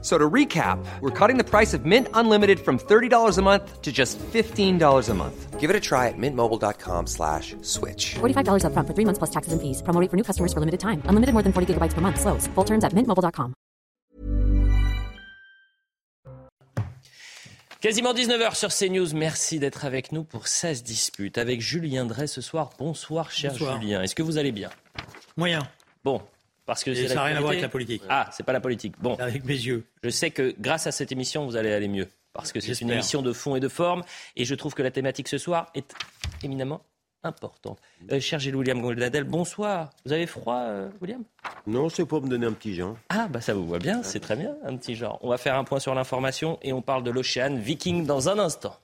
So to recap, we're cutting the price of Mint Unlimited from $30 a month to just $15 a month. Give it a try at mintmobile.com slash switch. $45 upfront for three months plus taxes and fees. Promo rate for new customers for limited time. Unlimited more than 40 gigabytes per month. Slows. Full terms at mintmobile.com. Quasiment 19h sur CNews. Merci d'être avec nous pour 16 disputes avec Julien Drey ce soir. Bonsoir, cher Bonsoir. Julien. Est-ce que vous allez bien? Moyen. Bon. Parce que ça n'a rien à voir avec la politique. Ah, c'est pas la politique. Bon. Avec mes yeux. Je sais que grâce à cette émission, vous allez aller mieux. Parce que c'est une émission de fond et de forme. Et je trouve que la thématique ce soir est éminemment importante. Euh, cher Gilles William Goldadel, bonsoir. Vous avez froid, euh, William? Non, c'est pour me donner un petit genre. Ah, bah ça vous voit bien, c'est très bien, un petit genre. On va faire un point sur l'information et on parle de l'Ocean Viking dans un instant.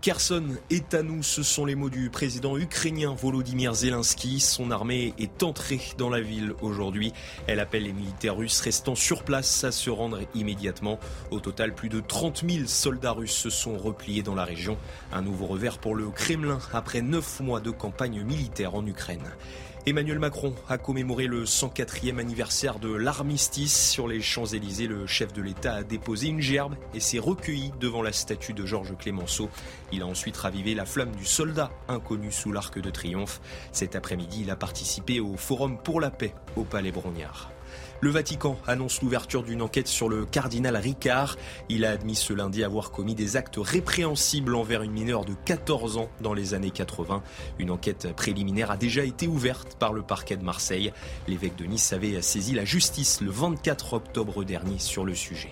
Kherson est à nous, ce sont les mots du président ukrainien Volodymyr Zelensky. Son armée est entrée dans la ville aujourd'hui. Elle appelle les militaires russes restant sur place à se rendre immédiatement. Au total, plus de 30 000 soldats russes se sont repliés dans la région. Un nouveau revers pour le Kremlin après neuf mois de campagne militaire en Ukraine. Emmanuel Macron a commémoré le 104e anniversaire de l'armistice. Sur les Champs-Élysées, le chef de l'État a déposé une gerbe et s'est recueilli devant la statue de Georges Clémenceau. Il a ensuite ravivé la flamme du soldat inconnu sous l'arc de triomphe. Cet après-midi, il a participé au Forum pour la paix au Palais Brognard. Le Vatican annonce l'ouverture d'une enquête sur le cardinal Ricard. Il a admis ce lundi avoir commis des actes répréhensibles envers une mineure de 14 ans dans les années 80. Une enquête préliminaire a déjà été ouverte par le parquet de Marseille. L'évêque de Nice avait saisi la justice le 24 octobre dernier sur le sujet.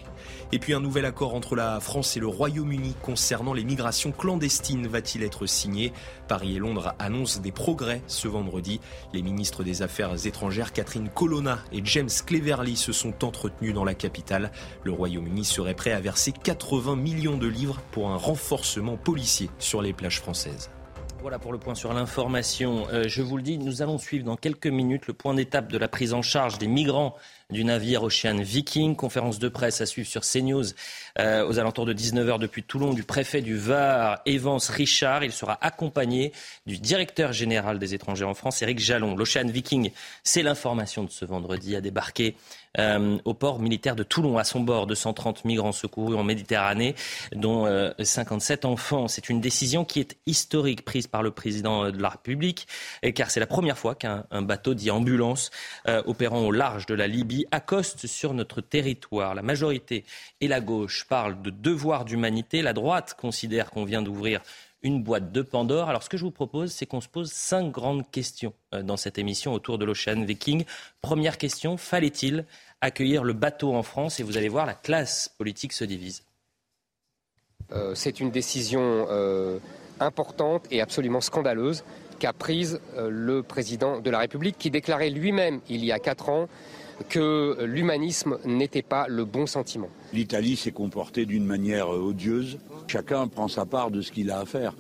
Et puis un nouvel accord entre la France et le Royaume-Uni concernant les migrations clandestines va-t-il être signé? Paris et Londres annoncent des progrès ce vendredi. Les ministres des Affaires étrangères Catherine Colonna et James Cleverly se sont entretenus dans la capitale. Le Royaume-Uni serait prêt à verser 80 millions de livres pour un renforcement policier sur les plages françaises. Voilà pour le point sur l'information. Euh, je vous le dis, nous allons suivre dans quelques minutes le point d'étape de la prise en charge des migrants du navire Ocean Viking. Conférence de presse à suivre sur CNews euh, aux alentours de 19h depuis Toulon du préfet du Var, Evans Richard. Il sera accompagné du directeur général des étrangers en France, Éric Jalon. L'Ocean Viking, c'est l'information de ce vendredi, a débarqué euh, au port militaire de Toulon. À son bord, 230 migrants secourus en Méditerranée, dont euh, 57 enfants. C'est une décision qui est historique prise par le président de la République, car c'est la première fois qu'un un bateau dit ambulance euh, opérant au large de la Libye accoste sur notre territoire. La majorité et la gauche parlent de devoir d'humanité. La droite considère qu'on vient d'ouvrir une boîte de Pandore. Alors ce que je vous propose, c'est qu'on se pose cinq grandes questions euh, dans cette émission autour de l'Ocean Viking. Première question, fallait-il accueillir le bateau en France Et vous allez voir, la classe politique se divise. Euh, c'est une décision euh, importante et absolument scandaleuse qu'a prise euh, le président de la République qui déclarait lui-même il y a quatre ans que l'humanisme n'était pas le bon sentiment. L'Italie s'est comportée d'une manière odieuse. Chacun prend sa part de ce qu'il a à faire.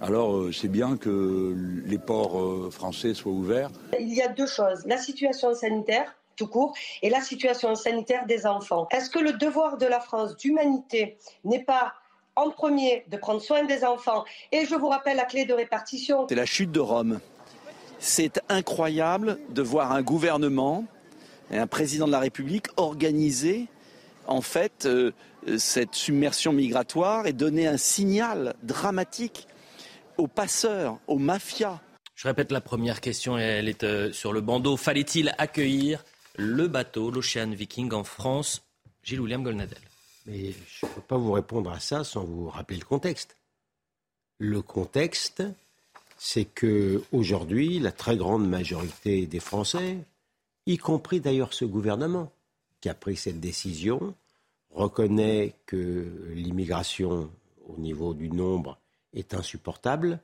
Alors euh, c'est bien que les ports euh, français soient ouverts. Il y a deux choses, la situation sanitaire tout court et la situation sanitaire des enfants. Est-ce que le devoir de la France d'humanité n'est pas en premier de prendre soin des enfants Et je vous rappelle la clé de répartition. C'est la chute de Rome. C'est incroyable de voir un gouvernement et un président de la République organiser en fait euh, cette submersion migratoire et donner un signal dramatique aux passeurs, aux mafias. Je répète la première question, et elle est euh, sur le bandeau. Fallait-il accueillir le bateau, l'Ocean Viking, en France Gilles William Golnadel. Mais je ne peux pas vous répondre à ça sans vous rappeler le contexte. Le contexte, c'est que aujourd'hui, la très grande majorité des Français, y compris d'ailleurs ce gouvernement qui a pris cette décision, reconnaît que l'immigration au niveau du nombre est insupportable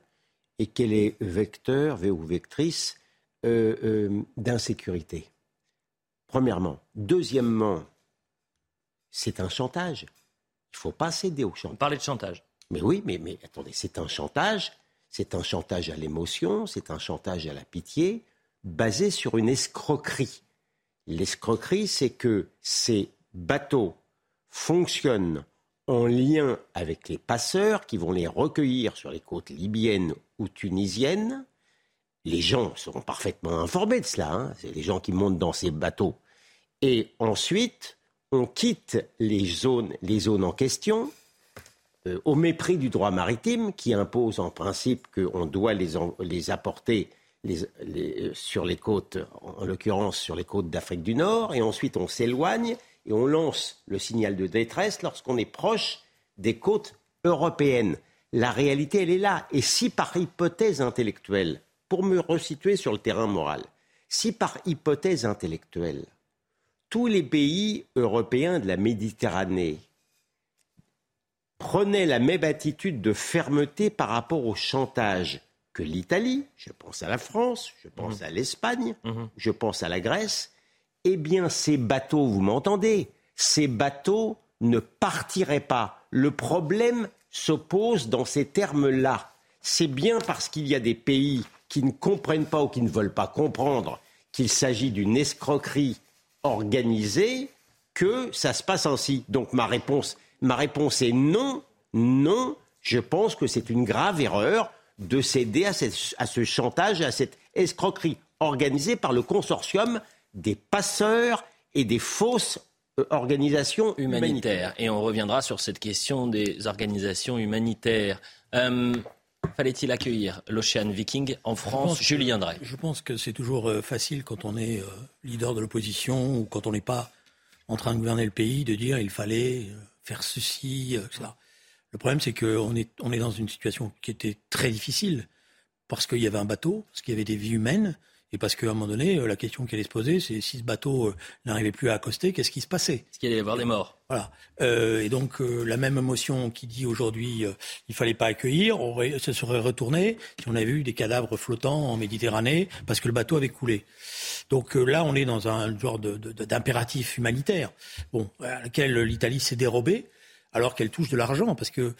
et qu'elle est vecteur ou vectrice euh, euh, d'insécurité. Premièrement. Deuxièmement, c'est un chantage. Il ne faut pas céder au chantage. Parler de chantage. Mais oui, mais, mais attendez, c'est un chantage. C'est un chantage à l'émotion, c'est un chantage à la pitié. basée sur une escroquerie. L'escroquerie, c'est que ces bateaux fonctionnent en lien avec les passeurs qui vont les recueillir sur les côtes libyennes ou tunisiennes. Les gens seront parfaitement informés de cela. Hein. C'est les gens qui montent dans ces bateaux. Et ensuite, on quitte les zones, les zones en question euh, au mépris du droit maritime qui impose en principe qu'on doit les, apporter euh, sur les côtes, en l'occurrence sur les côtes d'Afrique du Nord, et ensuite on s'éloigne et on lance le signal de détresse lorsqu'on est proche des côtes européennes. La réalité, elle est là. Et si par hypothèse intellectuelle, pour me resituer sur le terrain moral, si par hypothèse intellectuelle, tous les pays européens de la Méditerranée prenait la même attitude de fermeté par rapport au chantage que l'Italie, je pense à la France, je pense mhm. à l'Espagne, mhm. je pense à la Grèce, eh bien ces bateaux, vous m'entendez, ces bateaux ne partiraient pas. Le problème s'oppose dans ces termes-là. C'est bien parce qu'il y a des pays qui ne comprennent pas ou qui ne veulent pas comprendre qu'il s'agit d'une escroquerie organisée que ça se passe ainsi. Donc ma réponse, Ma réponse est non, non. Je pense que c'est une grave erreur de céder à, ce chantage, à cette escroquerie organisée par le consortium des passeurs et des fausses euh, organisations humanitaires. Et on reviendra sur cette question des organisations humanitaires. Euh, fallait-il accueillir l'Ocean Viking en France Julien Drey. Je pense que c'est toujours euh, facile quand on est leader de l'opposition ou quand on n'est pas en train de gouverner le pays de dire il fallait faire ceci, euh, etc. Le problème, c'est qu'on est, on est dans une situation qui était très difficile parce qu'il y avait un bateau, parce qu'il y avait des vies humaines, et parce qu'à un moment donné, euh, la question qui allait se poser, c'est si ce bateau euh, n'arrivait plus à accoster, qu'est-ce qui se passait? Est-ce qu'il allait y avoir des morts? Voilà. et donc, la même émotion qui dit aujourd'hui il il fallait pas accueillir, aurait, se serait retournée si on avait vu des cadavres flottants en Méditerranée parce que le bateau avait coulé. Donc là, on est dans un genre d'impératif humanitaire, à laquelle l'Italie s'est dérobée alors qu'elle touche de l'argent, parce que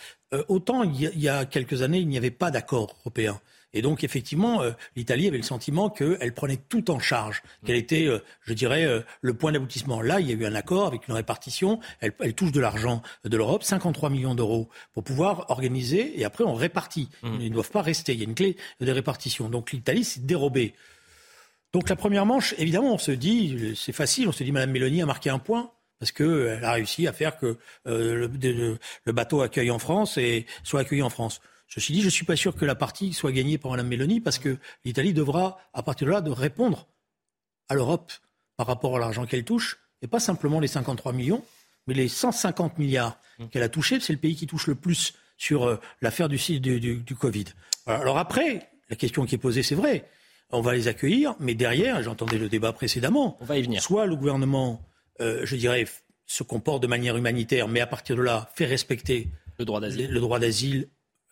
autant il y, a, quelques années, il n'y avait pas d'accord européen. Et donc, effectivement, euh, l'Italie avait le sentiment qu'elle prenait tout en charge, qu'elle était, euh, je dirais, euh, le point d'aboutissement. Là, il y a eu un accord avec une répartition. Elle, elle touche de l'argent de l'Europe, 53 millions d'euros, pour pouvoir organiser, et après, on répartit. Mmh. Ils ne doivent pas rester. Il y a une clé de répartition. Donc, l'Italie s'est dérobée. Donc, la première manche, évidemment, on se dit, c'est facile, on se dit, Mme Mélanie a marqué un point parce qu'elle a réussi à faire que le, le, bateau accueille en France et soit accueilli en France. Ceci dit, je ne suis pas sûr que la partie soit gagnée par Mme Mélanie parce que l'Italie devra, à partir de là, de répondre à l'Europe par rapport à l'argent qu'elle touche, et pas simplement les 53 millions, mais les 150 milliards mmh. qu'elle a touchés. C'est le pays qui touche le plus sur euh, l'affaire du, du, du, Covid. Alors après, la question qui est posée, c'est vrai, on va les accueillir, mais derrière, j'entendais le débat précédemment, on va y venir. soit le gouvernement, euh, je dirais, se comporte de manière humanitaire, mais à partir de là, fait respecter le droit d'asile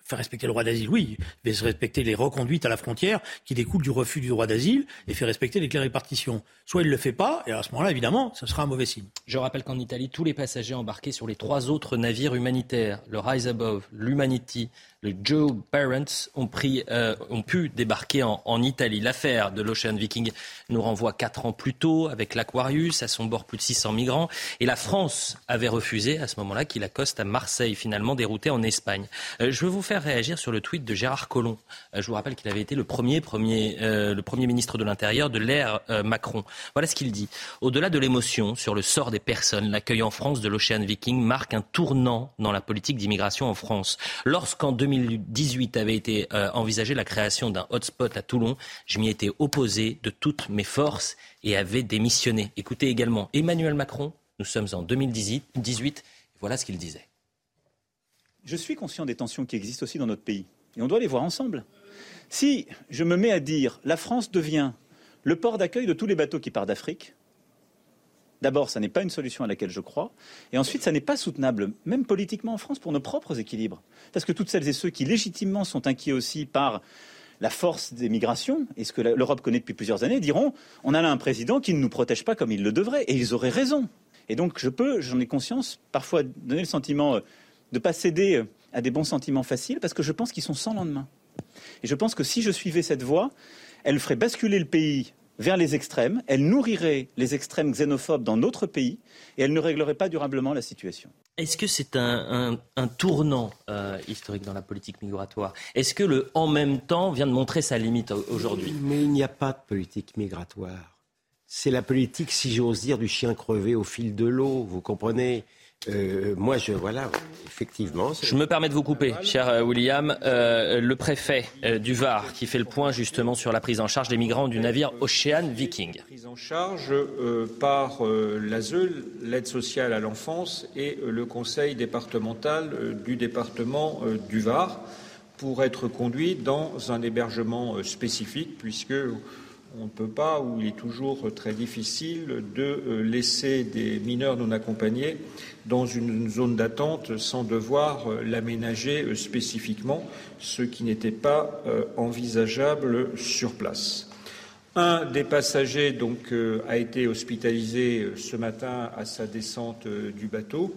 faire respecter le droit d'asile, oui, mais respecter les reconduites à la frontière qui découlent du refus du droit d'asile et fait respecter les clés répartitions. Soit il ne le fait pas, et à ce moment-là, évidemment, ce sera un mauvais signe. Je rappelle qu'en Italie, tous les passagers embarqués sur les trois autres navires humanitaires, le Rise Above, l'Humanity, le Joe Barents ont, euh, pu débarquer en, Italie. L'affaire de l'Ocean Viking nous renvoie quatre ans plus tôt avec l'Aquarius, à son bord plus de 600 migrants. Et la France avait refusé à ce moment-là qu'il accoste à Marseille, finalement dérouté en Espagne. Euh, je veux vous faire réagir sur le tweet de Gérard Collomb. Euh, je vous rappelle qu'il avait été le premier, ministre de l'Intérieur de l'ère Macron. Voilà ce qu'il dit. Au-delà de l'émotion sur le sort des personnes, l'accueil en France de l'Ocean Viking marque un tournant dans la politique d'immigration en France. Lorsqu'en 2018 avait été euh, envisagée la création d'un hotspot à Toulon. Je m'y étais opposé de toutes mes forces et avait démissionné. Écoutez également Emmanuel Macron. Nous sommes en 2018. Voilà ce qu'il disait. Je suis conscient des tensions qui existent aussi dans notre pays. Et on doit les voir ensemble. Si je me mets à dire la France devient le port d'accueil de tous les bateaux qui partent d'Afrique, D'abord, ça n'est pas une solution à laquelle je crois. Et ensuite, ça n'est pas soutenable, même politiquement en France, pour nos propres équilibres. Parce que toutes celles et ceux qui légitimement sont inquiets aussi par la force des migrations, et ce que l'Europe connaît depuis plusieurs années, diront on a là un président qui ne nous protège pas comme il le devrait. Et ils auraient raison. Et donc, je peux, j'en ai conscience, parfois donner le sentiment euh, de ne pas céder euh, à des bons sentiments faciles, parce que je pense qu'ils sont sans lendemain. Et je pense que si je suivais cette voie, elle ferait basculer le pays vers les extrêmes, elle nourrirait les extrêmes xénophobes dans notre pays et elle ne réglerait pas durablement la situation. Est-ce que c'est un, tournant euh, historique dans la politique migratoire? Est-ce que le en même temps vient de montrer sa limite aujourd'hui? Mais il n'y a pas de politique migratoire. C'est la politique, si j'ose dire, du chien crevé au fil de l'eau, vous comprenez? Euh, moi, je voilà, effectivement. Je me permets de vous couper, cher euh, William. Euh, le préfet du Var qui fait le point justement sur la prise en charge des migrants du navire Ocean Viking. Prise en charge par l'ASE, l'aide sociale à l'enfance et le conseil départemental du département du Var pour être conduit dans un hébergement spécifique puisque on ne peut pas, ou il est toujours très difficile, de laisser des mineurs non accompagnés dans une zone d'attente sans devoir euh, l'aménager euh, spécifiquement, ce qui n'était pas euh, envisageable sur place. Un des passagers donc a été hospitalisé ce matin à sa descente du bateau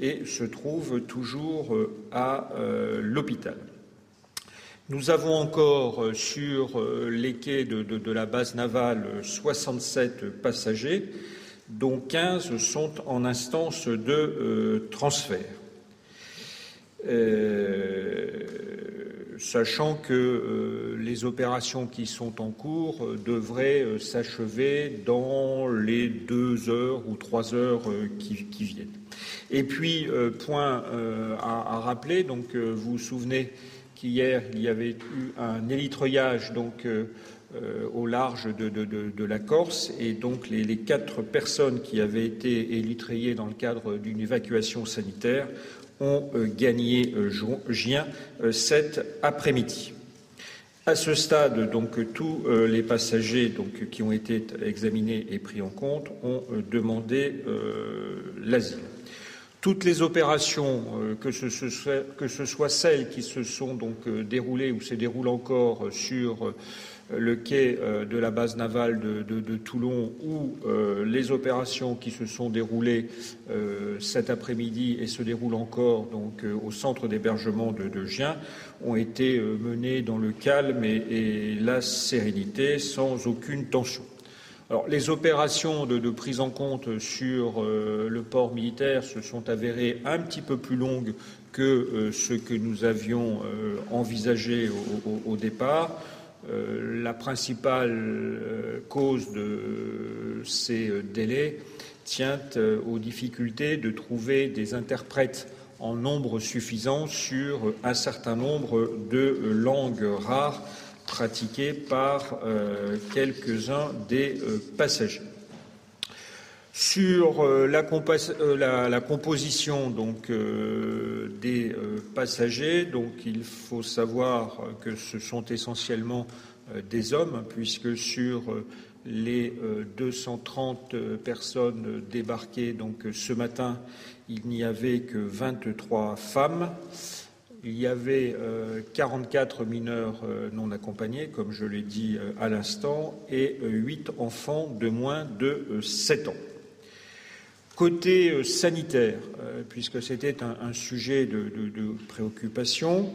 et se trouve toujours à l'hôpital. Nous avons encore sur les quais de, la base navale 67 passagers dont 15 sont en instance de euh, transfert. Euh, sachant que euh, les opérations qui sont en cours devraient s'achever dans les deux heures ou trois heures qui, viennent. Et puis, point à, rappeler, donc vous vous souvenez qu'hier il y avait eu un élitreuillage donc euh, au large de, la Corse et donc les, quatre personnes qui avaient été élitrayées dans le cadre d'une évacuation sanitaire ont euh, gagné euh, Gien cet après-midi. À ce stade, donc, tous les passagers qui ont été examinés et pris en compte ont demandé l'asile. Toutes les opérations, que ce, soit, que, ce soit, celles qui se sont donc déroulées ou se déroulent encore sur le quai euh, de la base navale de, Toulon ou euh, les opérations qui se sont déroulées euh, cet après-midi et se déroulent encore au centre d'hébergement de, Gien ont été menées dans le calme et, la sérénité sans aucune tension. Les opérations de, prise en compte sur le port militaire se sont avérées un petit peu plus longues que ce que nous avions envisagé au départ. Euh, la principale euh, cause de ces euh, délais tient aux difficultés de trouver des interprètes en nombre suffisant sur un certain nombre de langues rares pratiquées par quelques-uns des passagers. Sur la, composition donc, des passagers, donc il faut savoir que ce sont essentiellement euh, des hommes, puisque sur euh, les 230 euh, personnes débarquées donc ce matin, il n'y avait que 23 femmes. Il y avait 44 mineurs non accompagnés, comme je l'ai dit à l'instant, et 8 enfants de moins de 7 ans. Côté sanitaire, puisque c'était un, sujet de préoccupation,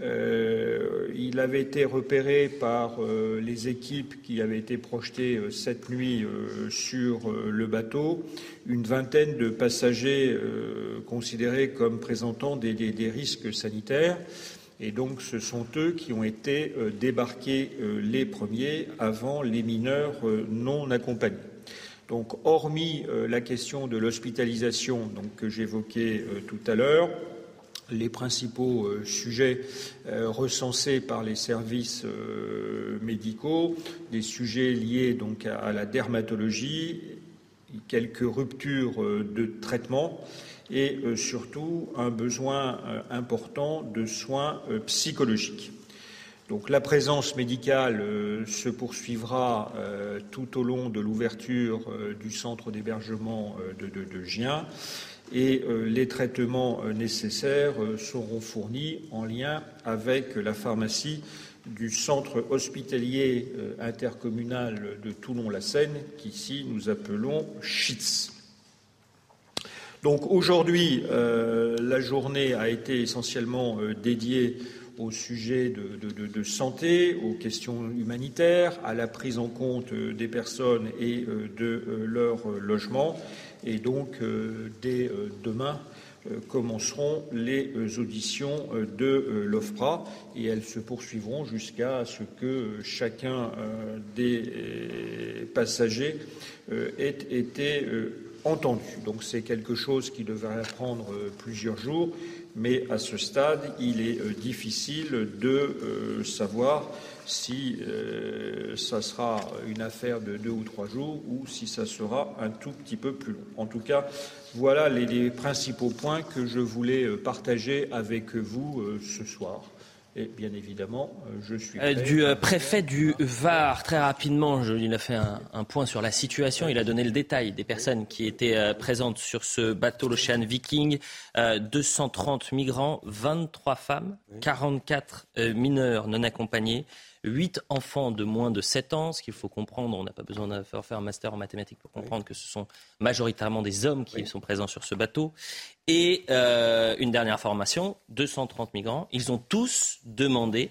euh, il avait été repéré par euh, les équipes qui avaient été projetées euh, cette nuit sur le bateau, une vingtaine de passagers considérés comme présentant des, des, risques sanitaires. Et donc ce sont eux qui ont été débarqués les premiers avant les mineurs non accompagnés. Donc hormis la question de l'hospitalisation que j'évoquais tout à l'heure, les principaux euh, sujets euh, recensés par les services euh, médicaux, des sujets liés donc à, la dermatologie, quelques ruptures de traitement et surtout un besoin important de soins psychologiques. Donc la présence médicale se poursuivra tout au long de l'ouverture du centre d'hébergement de, Gien et euh, les traitements euh, nécessaires euh, seront fournis en lien avec la pharmacie du centre hospitalier intercommunal de Toulon-la-Seine, qu'ici nous appelons CHITS. Donc aujourd'hui, la journée a été essentiellement dédiée au sujet de, santé, aux questions humanitaires, à la prise en compte des personnes et de leur logement. Et donc, dès demain, commenceront les auditions de l'OFPRA et elles se poursuivront jusqu'à ce que chacun des passagers ait été entendu. Donc c'est quelque chose qui devrait prendre plusieurs jours mais à ce stade, il est euh, difficile de euh, savoir si euh, ça sera une affaire de deux ou trois jours ou si ça sera un tout petit peu plus long. En tout cas, voilà les principaux points que je voulais partager avec vous ce soir. Et bien évidemment, euh, je suis. Euh, du euh, préfet du Var, très rapidement, je, il a fait un, point sur la situation. Il a donné le détail des personnes qui étaient présentes sur ce bateau, l'Ocean Viking. 230 migrants, 23 femmes, 44 mineurs non accompagnés. 8 enfants de moins de 7 ans, ce qu'il faut comprendre, on n'a pas besoin de faire un master en mathématiques pour comprendre que ce sont majoritairement des hommes qui sont présents sur ce bateau. Et euh, une dernière formation, 230 migrants, ils ont tous demandé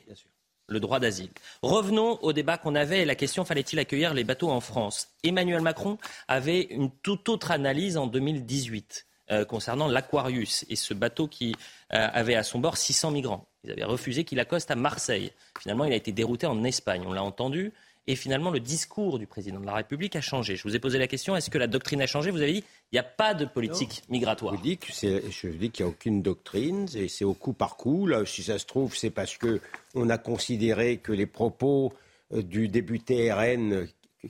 le droit d'asile. Revenons au débat qu'on avait et la question fallait-il accueillir les bateaux en France? Emmanuel Macron avait une toute autre analyse en 2018 euh, concernant l'Aquarius et ce bateau qui euh, avait à son bord 600 migrants. Ils avaient refusé qu'il accoste à Marseille. Finalement, il a été dérouté en Espagne. On l'a entendu. Et finalement, le discours du président de la République a changé. Je vous ai posé la question est-ce que la doctrine a changé? Vous avez dit il n'y a pas de politique migratoire. Je dis, qu'il n'y a aucune doctrine, et c'est au coup par coup. Là, si ça se trouve, c'est parce que on a considéré que les propos euh, du député RN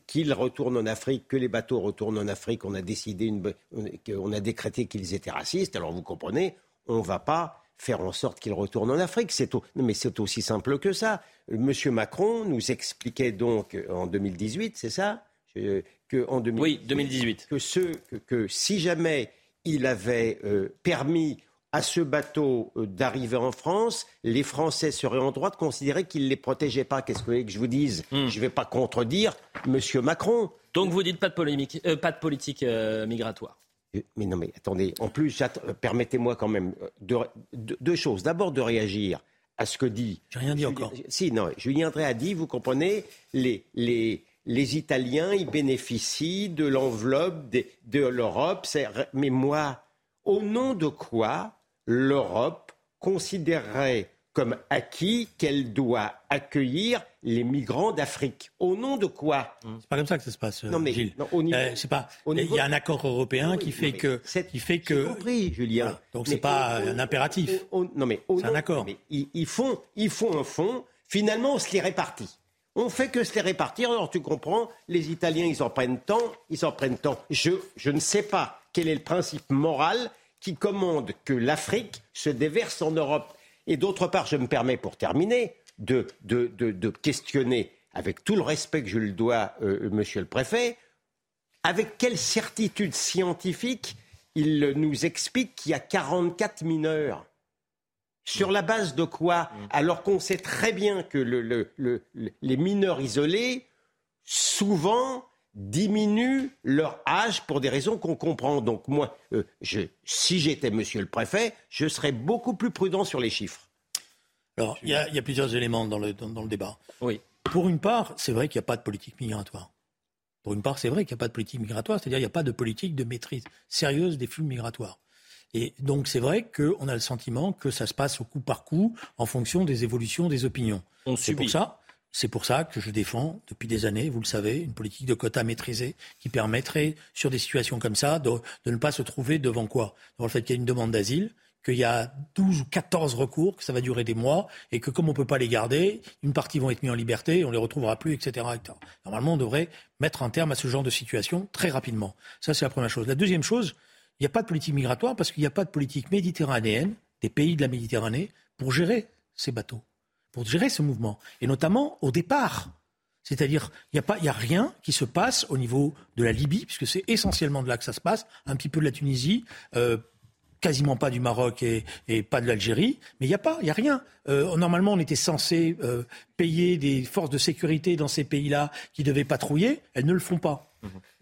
qu'il retourne en Afrique, que les bateaux retournent en Afrique, on a décidé, on a décrété qu'ils étaient racistes. Alors vous comprenez, on ne va pas faire en sorte qu'il retourne en Afrique. C'est mais c'est aussi simple que ça. Monsieur Macron nous expliquait donc euh, en 2018, c'est ça que en 2018, Oui, 2018. Que, ce, que, si jamais il avait euh, permis à ce bateau euh, d'arriver en France, les Français seraient en droit de considérer qu'il ne les protégeait pas. Qu'est-ce que vous voulez que je vous dise? Hmm. Je ne vais pas contredire Monsieur Macron. Donc vous dites pas de, polémique, pas de politique migratoire mais non, mais attendez, en plus, euh, permettez-moi quand même euh, deux choses. D'abord, de réagir à ce que dit. J'ai rien dit encore. Si, non, Julien Drey a dit, vous comprenez, les, les, les Italiens, ils bénéficient de l'enveloppe de, de l'Europe. Mais moi, au nom de quoi l'Europe considérerait comme acquis qu'elle doit accueillir les migrants d'Afrique. Au nom de quoi C'est pas comme ça que ça se passe, non, mais, Gilles. Euh, c'est pas. Il y a un accord européen qui, fait que, qui fait que. compris, Julien. Donc c'est pas un impératif. non mais c'est un accord. Mais ils, font, ils font un fonds. Finalement, on se les répartit. On fait que se les répartir. Alors tu comprends, les Italiens, ils en prennent tant, ils en prennent tant. Je, je ne sais pas quel est le principe moral qui commande que l'Afrique se déverse en Europe. Et d'autre part, je me permets, pour terminer, de, questionner, avec tout le respect que je le dois, euh, monsieur le préfet, avec quelle certitude scientifique il nous explique qu'il y a 44 mineurs sur la base de quoi? Alors qu'on sait très bien que les mineurs isolés, souvent, diminuent leur âge pour des raisons qu'on comprend. Donc moi, euh, si j'étais monsieur le préfet, je serais beaucoup plus prudent sur les chiffres. Alors, il y, a, plusieurs éléments dans le, dans, le débat. Oui. Pour une part, c'est vrai qu'il n'y a pas de politique migratoire. Pour une part, c'est vrai qu'il n'y a pas de politique migratoire, c'est-à-dire qu'il n'y a pas de politique de maîtrise sérieuse des flux migratoires. Et donc, c'est vrai qu'on a le sentiment que ça se passe au coup par coup en fonction des évolutions des opinions. C'est pour ça c'est pour ça que je défends depuis des années, vous le savez, une politique de quotas maîtrisée qui permettrait, sur des situations comme ça, de, ne pas se trouver devant quoi? Devant le fait qu'il y a une demande d'asile, qu'il y a 12 ou 14 recours, que ça va durer des mois, et que comme on ne peut pas les garder, une partie vont être mis en liberté, on ne les retrouvera plus, etc., Normalement, on devrait mettre un terme à ce genre de situation très rapidement. Ça, c'est la première chose. La deuxième chose, il n'y a pas de politique migratoire parce qu'il n'y a pas de politique méditerranéenne des pays de la Méditerranée pour gérer ces bateaux pour gérer ce mouvement, et notamment au départ. C'est-à-dire, il n'y a, a rien qui se passe au niveau de la Libye, puisque c'est essentiellement de là que ça se passe, un petit peu de la Tunisie, euh, quasiment pas du Maroc et, pas de l'Algérie, mais il n'y a pas, il n'y a rien. Euh, normalement, on était censé euh, payer des forces de sécurité dans ces pays-là qui devaient patrouiller, elles ne le font pas.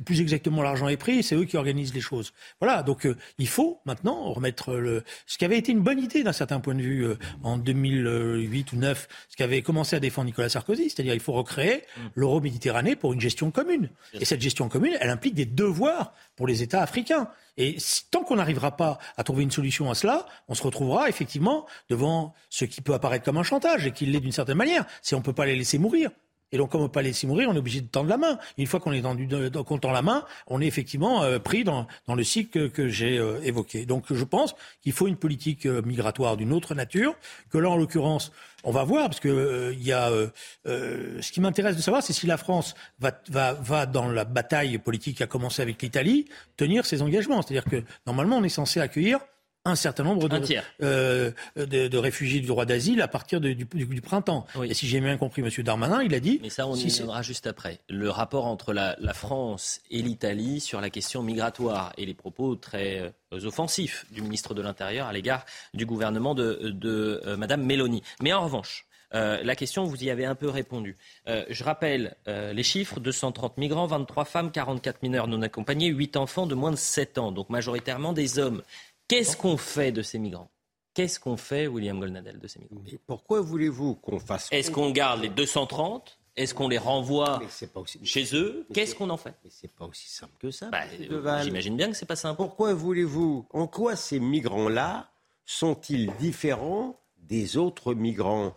Plus exactement, l'argent est pris, c'est eux qui organisent les choses. Voilà, donc euh, il faut maintenant remettre le... ce qui avait été une bonne idée d'un certain point de vue euh, en 2008 ou 2009, ce qu'avait commencé à défendre Nicolas Sarkozy, c'est-à-dire il faut recréer Mm. l'euro-méditerranée pour une gestion commune. Et cette gestion commune, elle implique des devoirs pour les États africains. Et tant qu'on n'arrivera pas à trouver une solution à cela, on se retrouvera effectivement devant ce qui peut apparaître comme un chantage et qui l'est d'une certaine manière, si on ne peut pas les laisser mourir. Et donc, comme les laisser mourir, on est obligé de tendre la main. Une fois qu'on est de- qu'on tend la main, on est effectivement euh, pris dans, dans le cycle que, j'ai euh, évoqué. Donc, je pense qu'il faut une politique euh, migratoire d'une autre nature, que là, en l'occurrence, on va voir, parce que il y a, ce qui m'intéresse de savoir, c'est si la France va, va, va, dans la bataille politique qui a commencé avec l'Italie, tenir ses engagements. C'est-à-dire que, normalement, on est censé accueillir un certain nombre de, euh, de, de réfugiés du droit d'asile à partir de- du, du- du printemps. Et si j'ai bien compris M. Darmanin, il a dit... Mais ça, on si y reviendra juste après. Le rapport entre la, la France et l'Italie sur la question migratoire et les propos très euh, offensifs du ministre de l'Intérieur à l'égard du gouvernement de, de euh, Madame Mélanie. Mais en revanche, euh, la question, vous y avez un peu répondu. Euh, je rappelle euh, les chiffres 230 migrants, 23 femmes, 44 mineurs non accompagnés, 8 enfants de moins de 7 ans, donc majoritairement des hommes. Qu'est-ce qu'on fait de ces migrants? Qu'est-ce qu'on fait, William Golnadel, de ces migrants? Pourquoi voulez-vous qu'on fasse Est-ce qu'on garde les 230 Est-ce qu'on les renvoie chez eux? Qu'est-ce qu'on en fait? Mais c'est pas aussi simple que ça. Bah, euh. J'imagine bien que c'est pas simple. Pourquoi voulez-vous En quoi ces migrants-là sont-ils différents des autres migrants?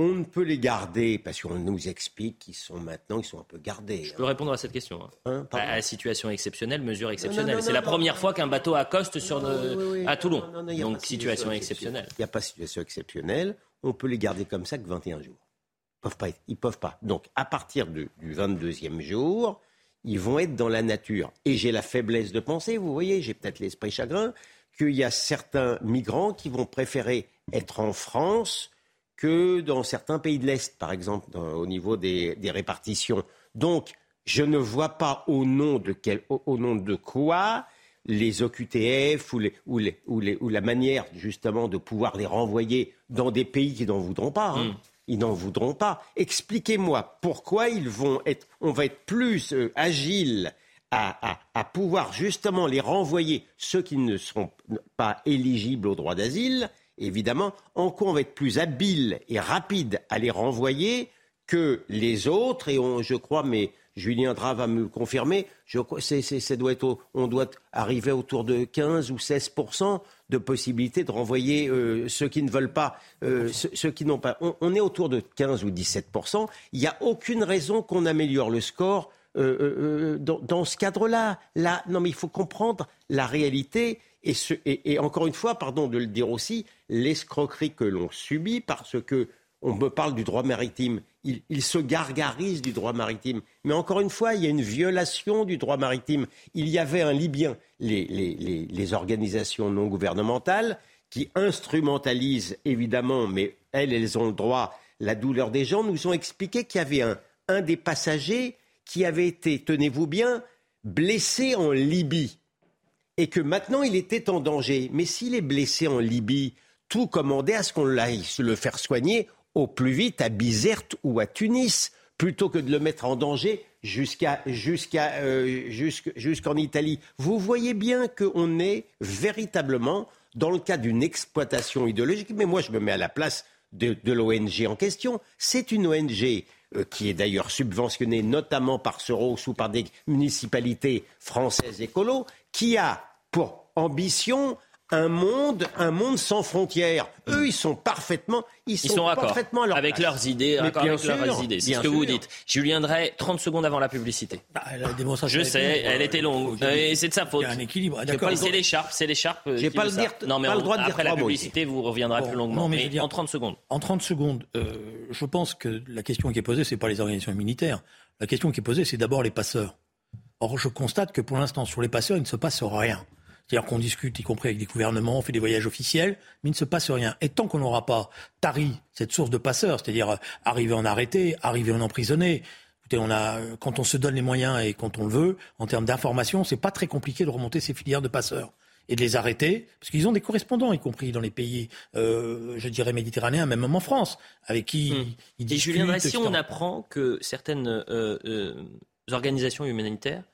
On ne peut les garder parce qu'on nous explique qu'ils sont maintenant, ils sont un peu gardés. Je peux répondre à cette question. hein. Hein, à, situation exceptionnelle, mesure exceptionnelle. C'est la non. première fois qu'un bateau accoste sur Non, le- oui, oui. à Toulon. Donc situation exceptionnelle. Il n'y a pas de situation exceptionnelle. On peut les garder comme ça que 21 jours. Ils peuvent pas. être- Ils peuvent pas. Donc, à partir de- du 22e jour, ils vont être dans la nature. Et j'ai la faiblesse de penser, vous voyez, j'ai peut-être l'esprit chagrin, qu'il y a certains migrants qui vont préférer être en France que dans certains pays de l'Est, par exemple, dans- au niveau des, des répartitions. Donc, je ne vois pas au nom de, quel, au, au nom de quoi les OQTF ou, les, ou, les, ou, les, ou la manière justement de pouvoir les renvoyer dans des pays qui n'en voudront pas. hein. Ils n'en voudront pas. Expliquez-moi pourquoi ils vont être, on va être plus euh, agile à, à- à pouvoir justement les renvoyer, ceux qui ne seront pas éligibles au droit d'asile, évidemment, en quoi on va être plus habile et rapide à les renvoyer que les autres, et on, je crois, mais Julien Drap va me le confirmer, je on doit arriver autour de 15 ou 16% de possibilité de renvoyer euh, ceux qui ne veulent pas, euh, ceux, qui n'ont pas. On, est autour de 15 ou 17% Il n'y a aucune raison qu'on améliore le score euh, dans, ce cadre-là. Là, non, mais il faut comprendre la réalité. Et encore une fois, pardon de le dire aussi, l'escroquerie que l'on subit parce que on me parle du droit maritime. Il, se gargarise du droit maritime. Mais encore une fois, il y a une violation du droit maritime. Il y avait un Libyen, les, organisations non gouvernementales, qui instrumentalisent évidemment, mais elles, elles ont le droit, la douleur des gens, nous ont expliqué qu'il y avait un des passagers qui avait été, tenez-vous bien, blessé en Libye et que maintenant il était en danger. Mais s'il est blessé en Libye, tout commandait à ce qu'on le faire soigner au plus vite à Bizerte ou à Tunis, plutôt que de le mettre en danger euh, jusqu'- jusqu'en Italie. Vous voyez bien qu'on est véritablement dans le cas d'une exploitation idéologique. Mais moi, je me mets à la place de, de l'ONG en question. C'est une ONG euh, qui est d'ailleurs subventionnée notamment par Soros ou par des municipalités françaises écolo, qui a pour ambition un monde, un monde sans frontières. Eux, ils sont parfaitement, ils sont, Ils sont parfaitement à leur avec place. leurs idées, Mais d'accord bien avec leurs sûr, idées. C'est ce que vous dites. Julien Drey, 30 secondes avant la publicité. Bah, la démonstration Je sais, elle euh, était longue. c'est de sa faute. Il y a un équilibre. D'accord. c'est l'écharpe, c'est l'écharpe. euh, J'ai pas le dire- Non, mais pas le droit de dire après la trois mots publicité, vous reviendrez Bon, plus longuement. non, mais mais je veux dire- en 30 secondes. En 30 secondes, euh, je pense que la question qui est posée, c'est pas les organisations militaires. La question qui est posée, c'est d'abord les passeurs. Or, je constate que pour l'instant, sur les passeurs, il ne se passe rien. C'est-à-dire qu'on discute, y compris avec des gouvernements, on fait des voyages officiels, mais il ne se passe rien. Et tant qu'on n'aura pas tari cette source de passeurs, c'est-à-dire euh, arriver en arrêté, arriver en emprisonné, écoutez, on a, euh, quand on se donne les moyens et quand on le veut, en termes d'information, c'est pas très compliqué de remonter ces filières de passeurs et de les arrêter, parce qu'ils ont des correspondants, y compris dans les pays, euh, je dirais méditerranéens, même en France, avec qui ils Et discutent. Julien Drey, si etc. on apprend que certaines euh, euh, organisations humanitaires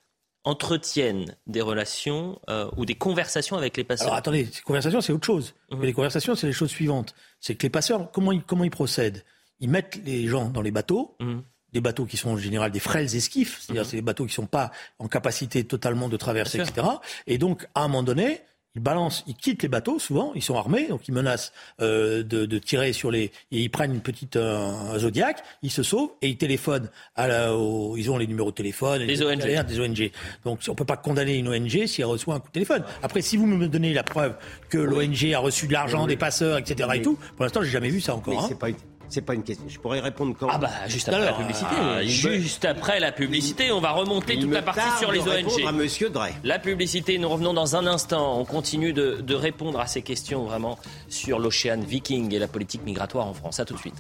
entretiennent des relations euh, ou des conversations avec les passeurs. Alors attendez, ces conversations, c'est autre chose. Mhm. Mais les conversations, c'est les choses suivantes. C'est que les passeurs, comment ils, comment ils procèdent? Ils mettent les gens dans les bateaux, Mhm. des bateaux qui sont en général des frêles esquifs, c'est-à-dire c'est des bateaux qui sont pas en capacité totalement de traverser, etc. Et donc, à un moment donné, ils balancent, ils quittent les bateaux, souvent, ils sont armés, donc ils menacent euh, de, de tirer sur les... Et ils prennent une petite euh, un Zodiac, ils se sauvent et ils téléphonent, à la, au- ils ont les numéros de téléphone, Les ONG. des ONG. Donc on peut pas condamner une ONG si elle reçoit un coup de téléphone. Après, si vous me donnez la preuve que l'ONG a reçu de l'argent des passeurs, etc. et tout, pour l'instant, j'ai jamais vu ça encore. hein. pas c'est pas une question. Je pourrais répondre quand Ah bah, Juste après la publicité. ah, juste après la publicité, on va remonter Il toute la partie sur les à ONG. Monsieur Drey. La publicité, nous revenons dans un instant. On continue de, de répondre à ces questions vraiment sur l'Ocean Viking et la politique migratoire en France. À tout de suite.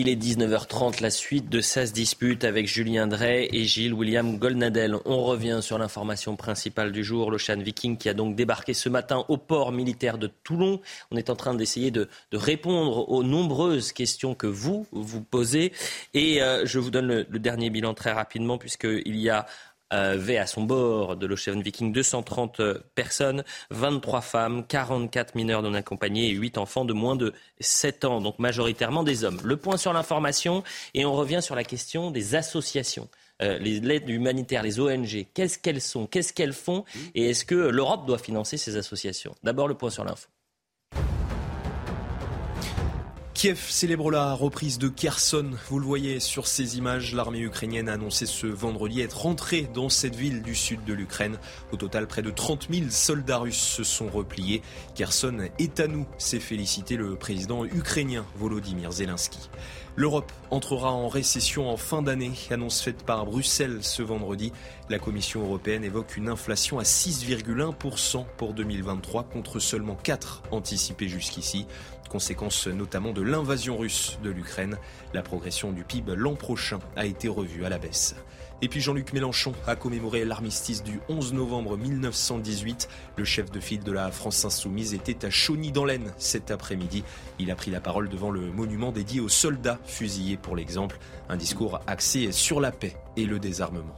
Il est 19h30, la suite de Ça se dispute avec Julien Drey et Gilles William Goldnadel. On revient sur l'information principale du jour, l'Ocean Viking qui a donc débarqué ce matin au port militaire de Toulon. On est en train d'essayer de, répondre aux nombreuses questions que vous vous posez. Et euh, je vous donne le, le dernier bilan très rapidement puisqu'il y a avait à son bord de l'Ocean Viking 230 personnes, 23 femmes, 44 mineurs non accompagnés et 8 enfants de moins de 7 ans, donc majoritairement des hommes. Le point sur l'information et on revient sur la question des associations. Euh, les aides humanitaires, les ONG, qu'est-ce qu'elles sont, qu'est-ce qu'elles font et est-ce que l'Europe doit financer ces associations? D'abord le point sur l'info. Kiev célèbre la reprise de Kherson. Vous le voyez sur ces images, l'armée ukrainienne a annoncé ce vendredi être rentrée dans cette ville du sud de l'Ukraine. Au total, près de 30 000 soldats russes se sont repliés. Kherson est à nous, s'est félicité le président ukrainien Volodymyr Zelensky. L'Europe entrera en récession en fin d'année, annonce faite par Bruxelles ce vendredi. La Commission européenne évoque une inflation à 6,1% pour 2023 contre seulement 4 anticipés jusqu'ici. Conséquence notamment de l'invasion russe de l'Ukraine. La progression du PIB l'an prochain a été revue à la baisse. Et puis Jean-Luc Mélenchon a commémoré l'armistice du 11 novembre 1918. Le chef de file de la France insoumise était à Chauny dans l'Aisne cet après-midi. Il a pris la parole devant le monument dédié aux soldats fusillés pour l'exemple. Un discours axé sur la paix et le désarmement.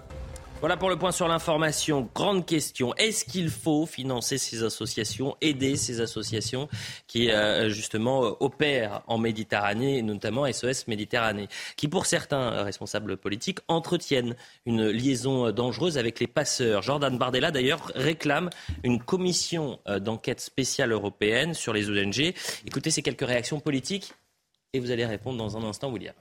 Voilà pour le point sur l'information. Grande question. Est-ce qu'il faut financer ces associations, aider ces associations qui euh, justement euh, opèrent en Méditerranée, notamment SOS Méditerranée, qui pour certains euh, responsables politiques entretiennent une liaison dangereuse avec les passeurs? Jordan Bardella d'ailleurs réclame une commission d'enquête spéciale européenne sur les ONG. Écoutez ces quelques réactions politiques et vous allez répondre dans un instant, William.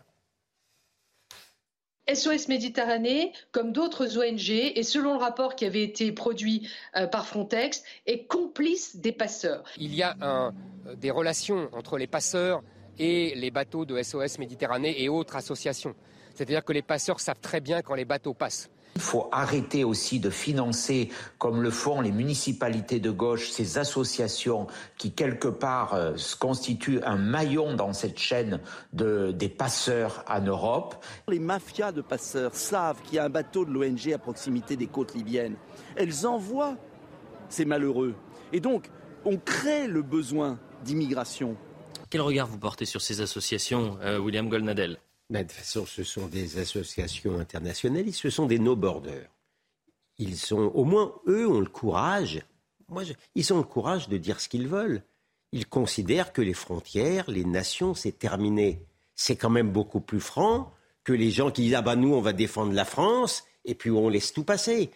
SOS Méditerranée, comme d'autres ONG, et selon le rapport qui avait été produit euh, par Frontex, est complice des passeurs. Il y a euh, des relations entre les passeurs et les bateaux de SOS Méditerranée et autres associations. C'est-à-dire que les passeurs savent très bien quand les bateaux passent. Il faut arrêter aussi de financer, comme le font les municipalités de gauche, ces associations qui, quelque part, euh, constituent un maillon dans cette chaîne de, des passeurs en Europe. Les mafias de passeurs savent qu'il y a un bateau de l'ONG à proximité des côtes libyennes. Elles envoient ces malheureux. Et donc, on crée le besoin d'immigration. Quel regard vous portez sur ces associations, euh, William Goldnadel? De toute façon, ce sont des associations internationales, ce sont des no-borders. Ils sont, au moins, eux ont le courage, moi, ils ont le courage de dire ce qu'ils veulent. Ils considèrent que les frontières, les nations, c'est terminé. C'est quand même beaucoup plus franc que les gens qui disent Ah ben nous, on va défendre la France, et puis on laisse tout passer.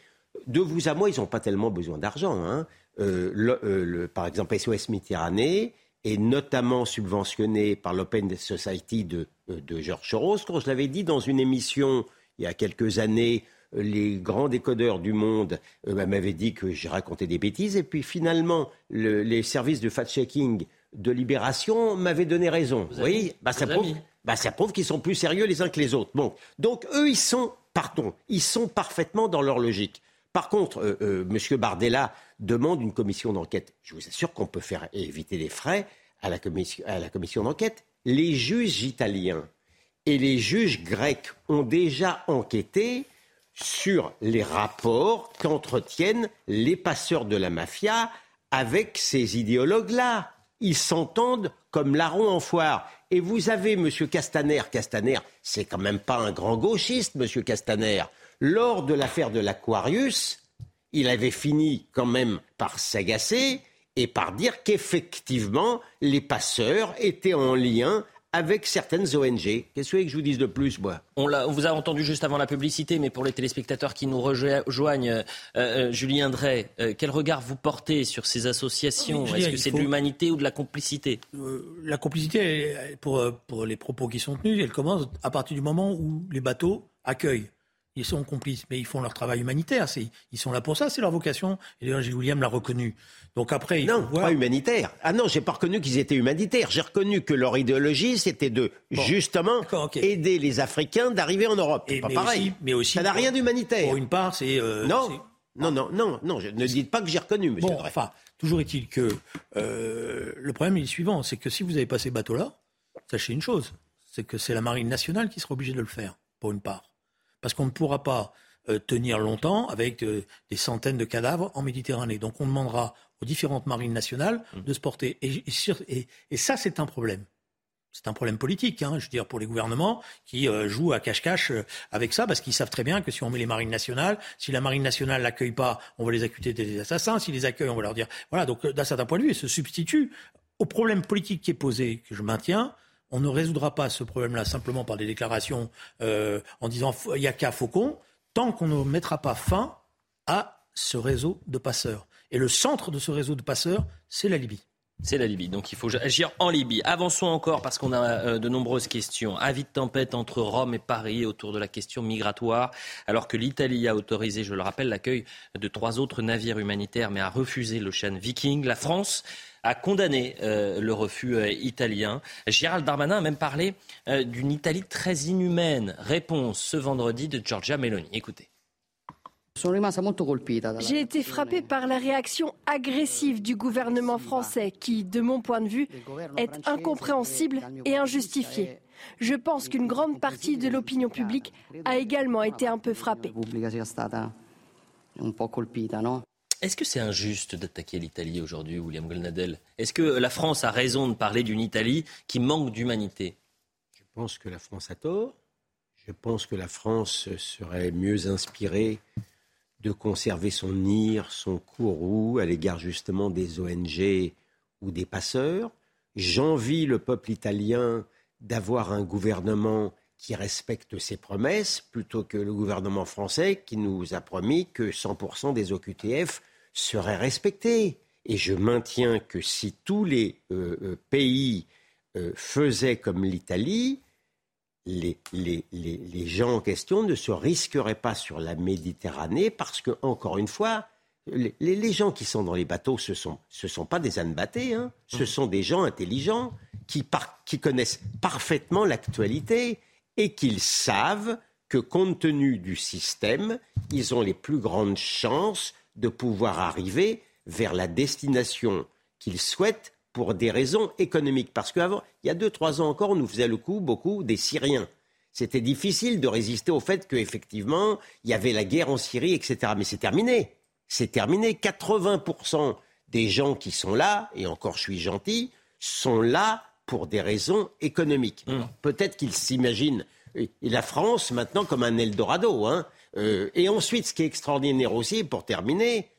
De vous à moi, ils n'ont pas tellement besoin d'argent. hein. Euh, euh, par exemple, SOS Méditerranée est notamment subventionné par l'Open Society de, euh, de Georges Soros. Quand je l'avais dit dans une émission il y a quelques années, euh, les grands décodeurs du monde euh, bah, m'avaient dit que j'ai raconté des bêtises. Et puis finalement, le- les services de fact-checking de Libération m'avaient donné raison. Vous voyez bah, ça, prouve, bah, ça prouve qu'ils sont plus sérieux les uns que les autres. Bon. Donc eux, ils sont, pardon, ils sont parfaitement dans leur logique. Par contre, euh, euh, M. Bardella demande une commission d'enquête. Je vous assure qu'on peut faire éviter les frais à la commission, d'enquête. Les juges italiens et les juges grecs ont déjà enquêté sur les rapports qu'entretiennent les passeurs de la mafia avec ces idéologues-là. Ils s'entendent comme larron en foire. Et vous avez M. Castaner. Castaner, c'est quand même pas un grand gauchiste, M. Castaner. Lors de l'affaire de l'Aquarius, il avait fini quand même par s'agacer et par dire qu'effectivement, les passeurs étaient en lien avec certaines ONG. Qu'est-ce que vous voulez que je vous dise de plus, moi? On, vous a entendu juste avant la publicité, mais pour les téléspectateurs qui nous rejoignent, euh, euh, Julien Drey, euh, quel regard vous portez sur ces associations? Est-ce que c'est de l'humanité ou de la complicité? La complicité, pour, pour les propos qui sont tenus, elle commence à partir du moment où les bateaux accueillent ils sont complices, mais ils font leur travail humanitaire. Ils sont là pour ça, c'est leur vocation. Et d'ailleurs, Gilles William l'a reconnu. Donc après, non, pas humanitaire. Ah non, j'ai pas reconnu qu'ils étaient humanitaires. J'ai reconnu que leur idéologie, c'était de justement aider les Africains d'arriver en Europe. Et, pas pareil. mais aussi, ça n'a rien d'humanitaire. Pour une part, c'est euh, non, non, non, non, non. ne dites pas que j'ai reconnu, Monsieur. Bon, enfin, toujours est-il que euh, le problème est le suivant, c'est que si vous avez pas ces bateaux-là, sachez une chose, c'est que c'est la marine nationale qui sera obligée de le faire, pour une part parce qu'on ne pourra pas euh, tenir longtemps avec euh, des centaines de cadavres en Méditerranée. Donc on demandera aux différentes marines nationales mmh. de se porter. Et, ça, c'est un problème. C'est un problème politique, hein, je veux dire, pour les gouvernements qui euh, jouent à cache-cache avec ça, parce qu'ils savent très bien que si on met les marines nationales, si la marine nationale l'accueille pas, on va les accuser des assassins. S'ils les accueillent, on va leur dire, voilà. Donc d'un certain point de vue, ils se substituent au problème politique qui est posé, que je maintiens, on ne résoudra pas ce problème-là simplement par des déclarations euh, en disant il n'y a qu'à Faucon, tant qu'on ne mettra pas fin à ce réseau de passeurs. Et le centre de ce réseau de passeurs, c'est la Libye. C'est la Libye, donc il faut agir en Libye. Avançons encore parce qu'on a euh, de nombreuses questions. Avis de tempête entre Rome et Paris autour de la question migratoire, alors que l'Italie a autorisé, je le rappelle, l'accueil de trois autres navires humanitaires, mais a refusé l'Ocean Viking. La France a condamné euh, le refus euh, italien. Gérald Darmanin a même parlé euh, d'une Italie très inhumaine. Réponse ce vendredi de Giorgia Meloni. Écoutez. J'ai été frappé par la réaction agressive du gouvernement français qui, de mon point de vue, est incompréhensible et injustifiée. Je pense qu'une grande partie de l'opinion publique a également été un peu frappée. Est-ce que c'est injuste d'attaquer l'Italie aujourd'hui, William Golnadel Est-ce que la France a raison de parler d'une Italie qui manque d'humanité? Je pense que la France a tort. Je pense que la France serait mieux inspirée de conserver son IR, son courroux à l'égard justement des ONG ou des passeurs. J'envie le peuple italien d'avoir un gouvernement qui respecte ses promesses plutôt que le gouvernement français qui nous a promis que 100% des OQTF serait respecté. Et je maintiens que si tous les euh, euh, pays euh, faisaient comme l'Italie, les, gens en question ne se risqueraient pas sur la Méditerranée parce que, encore une fois, les, gens qui sont dans les bateaux, ce ne sont, sont pas des ânes battés, hein. ce sont des gens intelligents qui, qui connaissent parfaitement l'actualité et qu'ils savent que, compte tenu du système, ils ont les plus grandes chances de pouvoir arriver vers la destination qu'ils souhaitent pour des raisons économiques. Parce qu'avant, il y a deux, trois ans encore, on nous faisait le coup beaucoup des Syriens. C'était difficile de résister au fait qu'effectivement, il y avait la guerre en Syrie, etc. Mais c'est terminé. C'est terminé. 80% des gens qui sont là, et encore je suis gentil, sont là pour des raisons économiques. Mmh. Peut-être qu'ils s'imaginent la France maintenant comme un Eldorado. Hein. Euh, et ensuite, ce qui est extraordinaire aussi, pour terminer,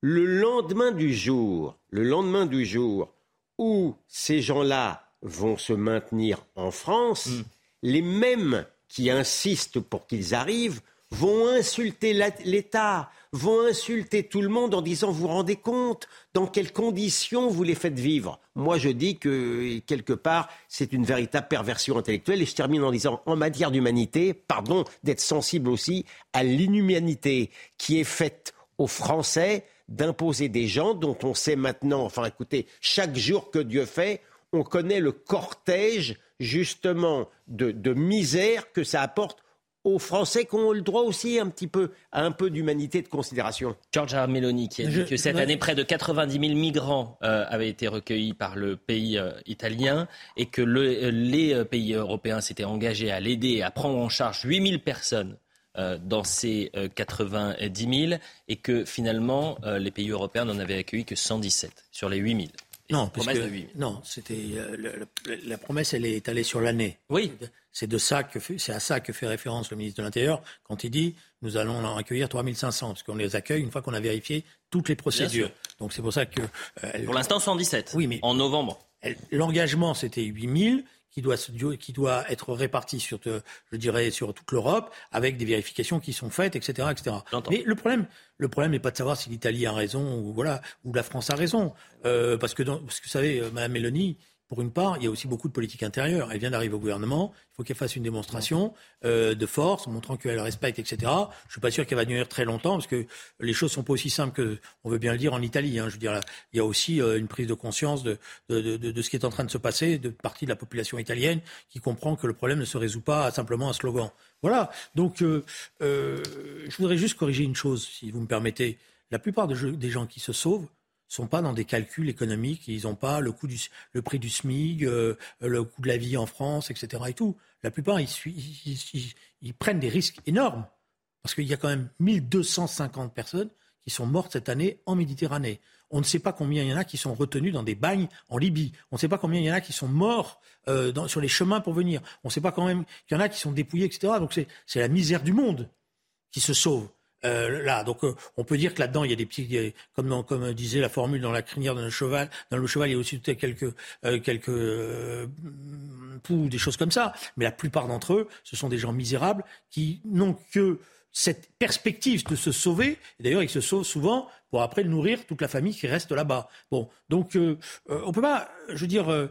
le lendemain du jour, le lendemain du jour où ces gens-là vont se maintenir en France, mm. les mêmes qui insistent pour qu'ils arrivent vont insulter l'État, vont insulter tout le monde en disant vous vous rendez compte dans quelles conditions vous les faites vivre? Moi, je dis que quelque part, c'est une véritable perversion intellectuelle. Et je termine en disant, en matière d'humanité, pardon d'être sensible aussi à l'inhumanité qui est faite aux Français d'imposer des gens dont on sait maintenant, enfin écoutez, chaque jour que Dieu fait, on connaît le cortège justement de, de misère que ça apporte aux Français qui ont le droit aussi un petit peu à un peu d'humanité, de considération. Georgia Meloni qui a dit que cette année, près de 90 000 migrants euh, avaient été recueillis par le pays euh, italien et que le, les euh, pays européens s'étaient engagés à l'aider à prendre en charge 8 000 personnes dans ces 90 000 et que finalement les pays européens n'en avaient accueilli que 117 sur les 8 000. Non, parce promesse que, de 8 000. non, c'était euh, la promesse, elle est étalée sur l'année. Oui. C'est de ça que c'est à ça que fait référence le ministre de l'Intérieur quand il dit nous allons en accueillir 3500 parce qu'on les accueille une fois qu'on a vérifié toutes les procédures. Donc c'est pour ça que euh, Pour l'instant, 117. Oui, mais en novembre. l'engagement c'était 8000 qui doit qui doit être réparti sur te- je dirais sur toute l'Europe avec des vérifications qui sont faites etc etc. Mais le problème le problème n'est pas de savoir si l'Italie a raison ou voilà ou la France a raison Euh, parce que dans- parce que vous savez euh, Madame Mélanie pour une part, il y a aussi beaucoup de politique intérieure. Elle vient d'arriver au gouvernement. Il faut qu'elle fasse une démonstration euh, de force, montrant qu'elle respecte, etc. Je ne suis pas sûr qu'elle va tenir très longtemps, parce que les choses sont pas aussi simples que, on veut bien le dire, en Italie. hein. Je veux dire, là, il y a aussi euh, une prise de conscience de, de, de- ce qui est en train de se passer, de partie de la population italienne qui comprend que le problème ne se résout pas à simplement un slogan. Voilà. Donc, euh, euh, je voudrais juste corriger une chose, si vous me permettez. La plupart des gens qui se sauvent sont pas dans des calculs économiques, ils n'ont pas le coût du, le prix du SMIC, euh, le coût de la vie en France, etc. Et tout. La plupart, ils, ils- prennent des risques énormes. Parce qu'il y a quand même 1250 personnes qui sont mortes cette année en Méditerranée. On ne sait pas combien il y en a qui sont retenus dans des bagnes en Libye. On ne sait pas combien il y en a qui sont morts euh, sur les chemins pour venir. On ne sait pas quand même qu'il y en a qui sont dépouillés, etc. Donc c'est la misère du monde qui se sauve. Euh, là, donc euh, on peut dire que là-dedans il y a des petits, comme, disait la formule dans la crinière d'un cheval, dans le cheval il y a aussi quelques euh, quelques euh, poux, des choses comme ça. Mais la plupart d'entre eux, ce sont des gens misérables qui n'ont que cette perspective de se sauver. D'ailleurs, ils se sauvent souvent pour après nourrir toute la famille qui reste là-bas. Bon, donc euh, on peut pas, je veux dire.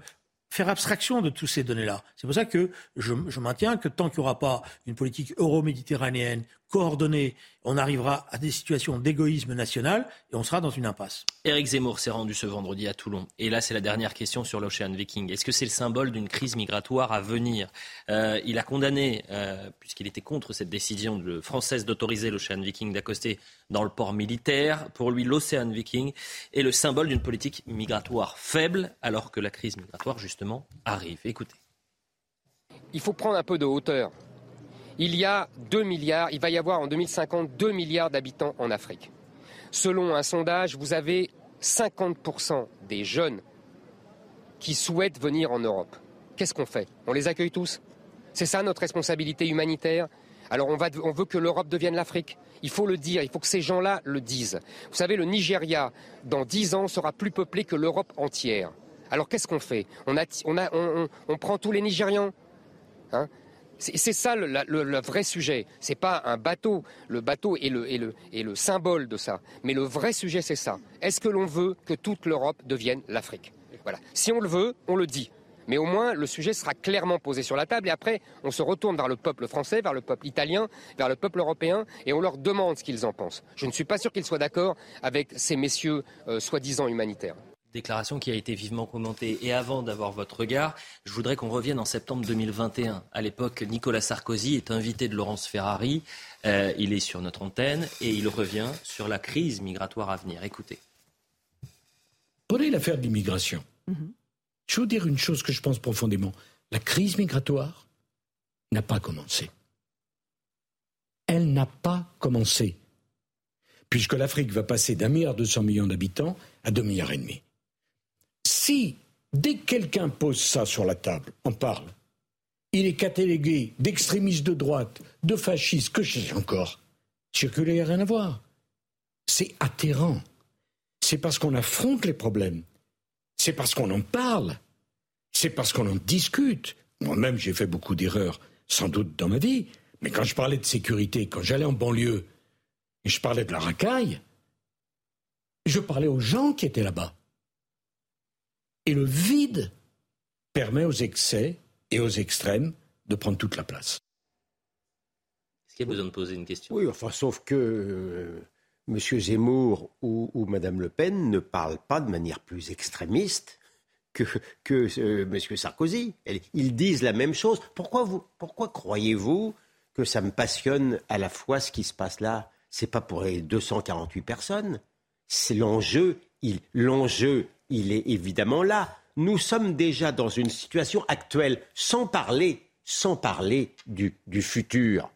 faire abstraction de toutes ces données-là. C'est pour ça que je maintiens que tant qu'il n'y aura pas une politique euro-méditerranéenne coordonnée, on arrivera à des situations d'égoïsme national et on sera dans une impasse. Éric Zemmour s'est rendu ce vendredi à Toulon. Et là, c'est la dernière question sur l'Ocean Viking. Est-ce que c'est le symbole d'une crise migratoire à venir? Euh, Il a condamné, euh, puisqu'il était contre cette décision de- française d'autoriser l'Ocean Viking d'accoster dans le port militaire. Pour lui, l'Ocean Viking est le symbole d'une politique migratoire faible, alors que la crise migratoire, justement, arrive. Écoutez. Il faut prendre un peu de hauteur. Il y a 2 milliards, il va y avoir en 2050 2 milliards d'habitants en Afrique. Selon un sondage, vous avez 50% des jeunes qui souhaitent venir en Europe. Qu'est-ce qu'on fait? On les accueille tous? C'est ça notre responsabilité humanitaire? Alors on, veut que l'Europe devienne l'Afrique. Il faut le dire, il faut que ces gens-là le disent. Vous savez, le Nigeria, dans 10 ans, sera plus peuplé que l'Europe entière. Alors qu'est-ce qu'on fait? On prend tous les Nigérians Hein? C'est ça le, vrai sujet. C'est pas un bateau. Le bateau est le symbole de ça. Mais le vrai sujet, c'est ça. Est-ce que l'on veut que toute l'Europe devienne l'Afrique? Voilà. Si on le veut, on le dit. Mais au moins, le sujet sera clairement posé sur la table. Et après, on se retourne vers le peuple français, vers le peuple italien, vers le peuple européen, et on leur demande ce qu'ils en pensent. Je ne suis pas sûr qu'ils soient d'accord avec ces messieurs euh, soi-disant humanitaires. Déclaration qui a été vivement commentée. Et avant d'avoir votre regard, je voudrais qu'on revienne en septembre 2021. À l'époque, Nicolas Sarkozy est invité de Laurence Ferrari. Euh, il est sur notre antenne et il revient sur la crise migratoire à venir. Écoutez. Prenez l'affaire de l'immigration. Je vais vous dire une chose que je pense profondément. La crise migratoire n'a pas commencé. Elle n'a pas commencé. Puisque l'Afrique va passer d'un milliard deux cents millions d'habitants à deux milliards et demi. Si, dès que quelqu'un pose ça sur la table, on parle, il est catalogué d'extrémistes de droite, de fascistes, que je sais encore, circuler, il a rien à voir. C'est atterrant. C'est parce qu'on affronte les problèmes. C'est parce qu'on en parle. C'est parce qu'on en discute. Moi-même, j'ai fait beaucoup d'erreurs, sans doute dans ma vie. Mais quand je parlais de sécurité, quand j'allais en banlieue, et je parlais de la racaille, je parlais aux gens qui étaient là-bas. Et le vide permet aux excès et aux extrêmes de prendre toute la place. Est-ce qu'il y a besoin de poser une question? Oui, enfin, sauf que euh, M. Zemmour ou, ou Mme Le Pen ne parlent pas de manière plus extrémiste que, que euh, M. Sarkozy. Ils disent la même chose. Pourquoi, vous, pourquoi croyez-vous que ça me passionne à la fois ce qui se passe là? C'est pas pour les 248 personnes. C'est l'enjeu. Il, l'enjeu, il est évidemment là. Nous sommes déjà dans une situation actuelle, sans parler, sans parler du, futur.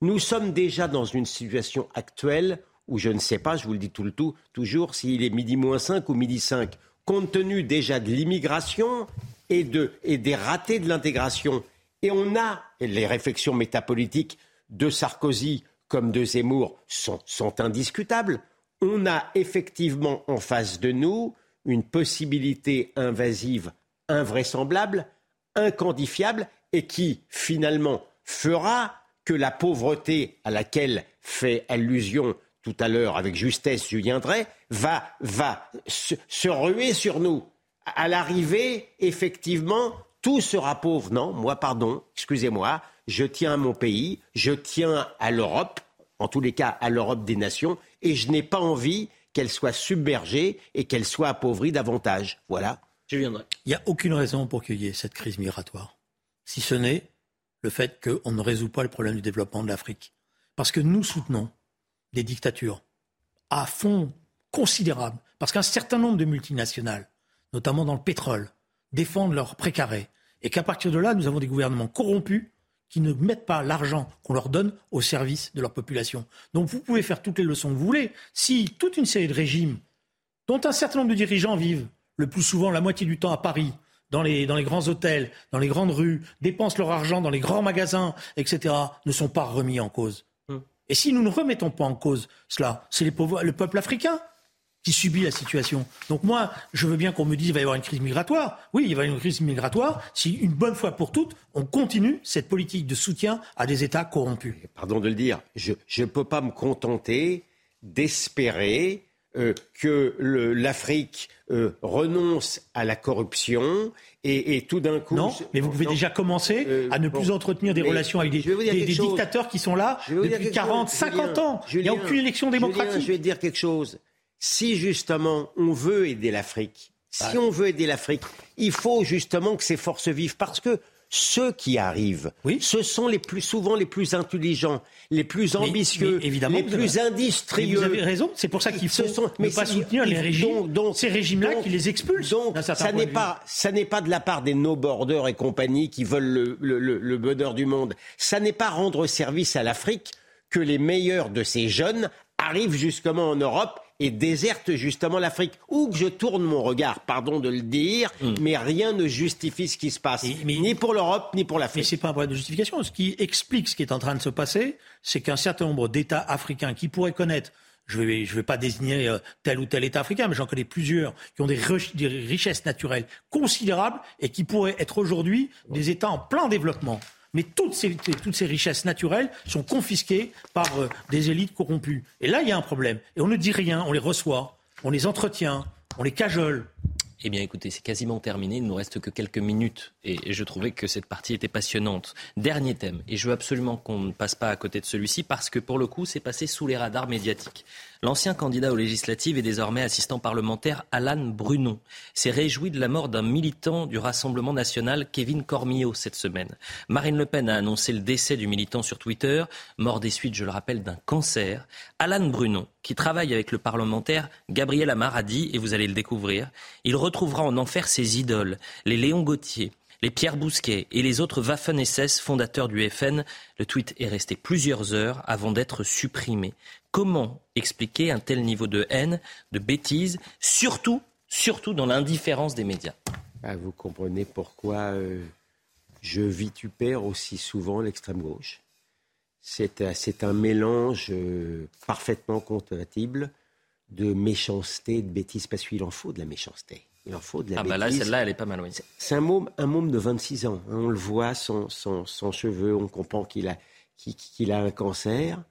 Nous sommes déjà dans une situation actuelle où je ne sais pas, je vous le dis tout le tout, toujours s'il est midi moins 5 ou midi 5. compte tenu déjà de l'immigration et, de, et des ratés de l'intégration. Et on a les réflexions métapolitiques de Sarkozy comme de Zemmour sont indiscutables. On a effectivement en face de nous une possibilité invasive invraisemblable, inquantifiable et qui finalement fera que la pauvreté à laquelle fait allusion tout à l'heure avec justesse Julien Drey va, va se, se ruer sur nous. À l'arrivée, effectivement, tout sera pauvre. Non, moi, pardon, excusez-moi, je tiens à mon pays, je tiens à l'Europe, en tous les cas à l'Europe des nations, et je n'ai pas envie qu'elle soit submergée et qu'elle soit appauvrie davantage. Voilà. Il n'y a aucune raison pour qu'il y ait cette crise migratoire, si ce n'est le fait qu'on ne résout pas le problème du développement de l'Afrique. Parce que nous soutenons des dictatures à fond considérable, parce qu'un certain nombre de multinationales, notamment dans le pétrole, défendent leurs précarés, et qu'à partir de là, nous avons des gouvernements corrompus qui ne mettent pas l'argent qu'on leur donne au service de leur population. Donc vous pouvez faire toutes les leçons que vous voulez. Si toute une série de régimes, dont un certain nombre de dirigeants vivent le plus souvent la moitié du temps à Paris, dans les, dans les grands hôtels, dans les grandes rues, dépensent leur argent dans les grands magasins, etc., ne sont pas remis en cause. Hum. Et si nous ne remettons pas en cause cela, c'est le peuple africain qui subit la situation. Donc moi, je veux bien qu'on me dise qu'il va y avoir une crise migratoire. Oui, il va y avoir une crise migratoire si, une bonne fois pour toutes, on continue cette politique de soutien à des États corrompus. Pardon de le dire, je ne peux pas me contenter d'espérer euh, que l'Afrique euh, renonce à la corruption et, tout d'un coup. Non, mais vous pouvez déjà commencer euh, à ne plus entretenir des relations avec des, dictateurs qui sont là depuis 40, 50 ans. il n'y a aucune élection démocratique. je vais dire quelque chose si justement on veut aider l'Afrique, si on veut aider l'Afrique, il faut justement que ces forces vivent parce que ceux qui arrivent, ce sont les plus souvent les plus intelligents, les plus ambitieux, les plus industrieux. vous avez raison, c'est pour ça qu'il faut ne pas soutenir les régimes, ces régimes-là qui les expulsent. Donc, ça n'est pas, ça n'est pas de la part des no borders et compagnie qui veulent le, le bonheur du monde. Ça n'est pas rendre service à l'Afrique que les meilleurs de ces jeunes arrivent justement en Europe et déserte justement l'Afrique. Où que je tourne mon regard, pardon de le dire, hmm. mais rien ne justifie ce qui se passe, ni pour l'Europe, ni pour l'Afrique. Mais ce n'est pas un problème de justification. Ce qui explique ce qui est en train de se passer, c'est qu'un certain nombre d'États africains qui pourraient connaître je ne vais, je vais pas désigner euh, tel ou tel État africain, mais j'en connais plusieurs qui ont des, richesses naturelles considérables et qui pourraient être aujourd'hui des États en plein développement. Mais toutes ces, richesses naturelles sont confisquées par euh, des élites corrompues. Et là, il y a un problème. Et on ne dit rien, on les reçoit, on les entretient, on les cajole. Eh bien, écoutez, c'est quasiment terminé. Il ne nous reste que quelques minutes. Et je trouvais que cette partie était passionnante. Dernier thème. Et je veux absolument qu'on ne passe pas à côté de celui-ci parce que, pour le coup, c'est passé sous les radars médiatiques. L'ancien candidat aux législatives et désormais assistant parlementaire Alan Brunon s'est réjoui de la mort d'un militant du Rassemblement national, Kevin Cormillot, cette semaine. Marine Le Pen a annoncé le décès du militant sur Twitter, mort des suites, je le rappelle, d'un cancer. Alan Brunon, qui travaille avec le parlementaire Gabriel Amar, et vous allez le découvrir, il retrouvera en enfer ses idoles, les Léon Gauthier, les Pierre Bousquet et les autres Waffen-SS fondateurs du FN. Le tweet est resté plusieurs heures avant d'être supprimé. Comment expliquer un tel niveau de haine, de bêtises, surtout, surtout dans l'indifférence des médias ah, Vous comprenez pourquoi euh, je vitupère aussi souvent l'extrême gauche. C'est euh, un mélange euh, parfaitement compatible de méchanceté, de bêtises, parce qu'il en faut de la méchanceté. Il en faut de la ah bah là, celle-là, elle est pas mal, oui. C'est un môme, un môme de 26 ans. Hein. On le voit, son, son, cheveu, on comprend qu'il a, qu'il a un cancer.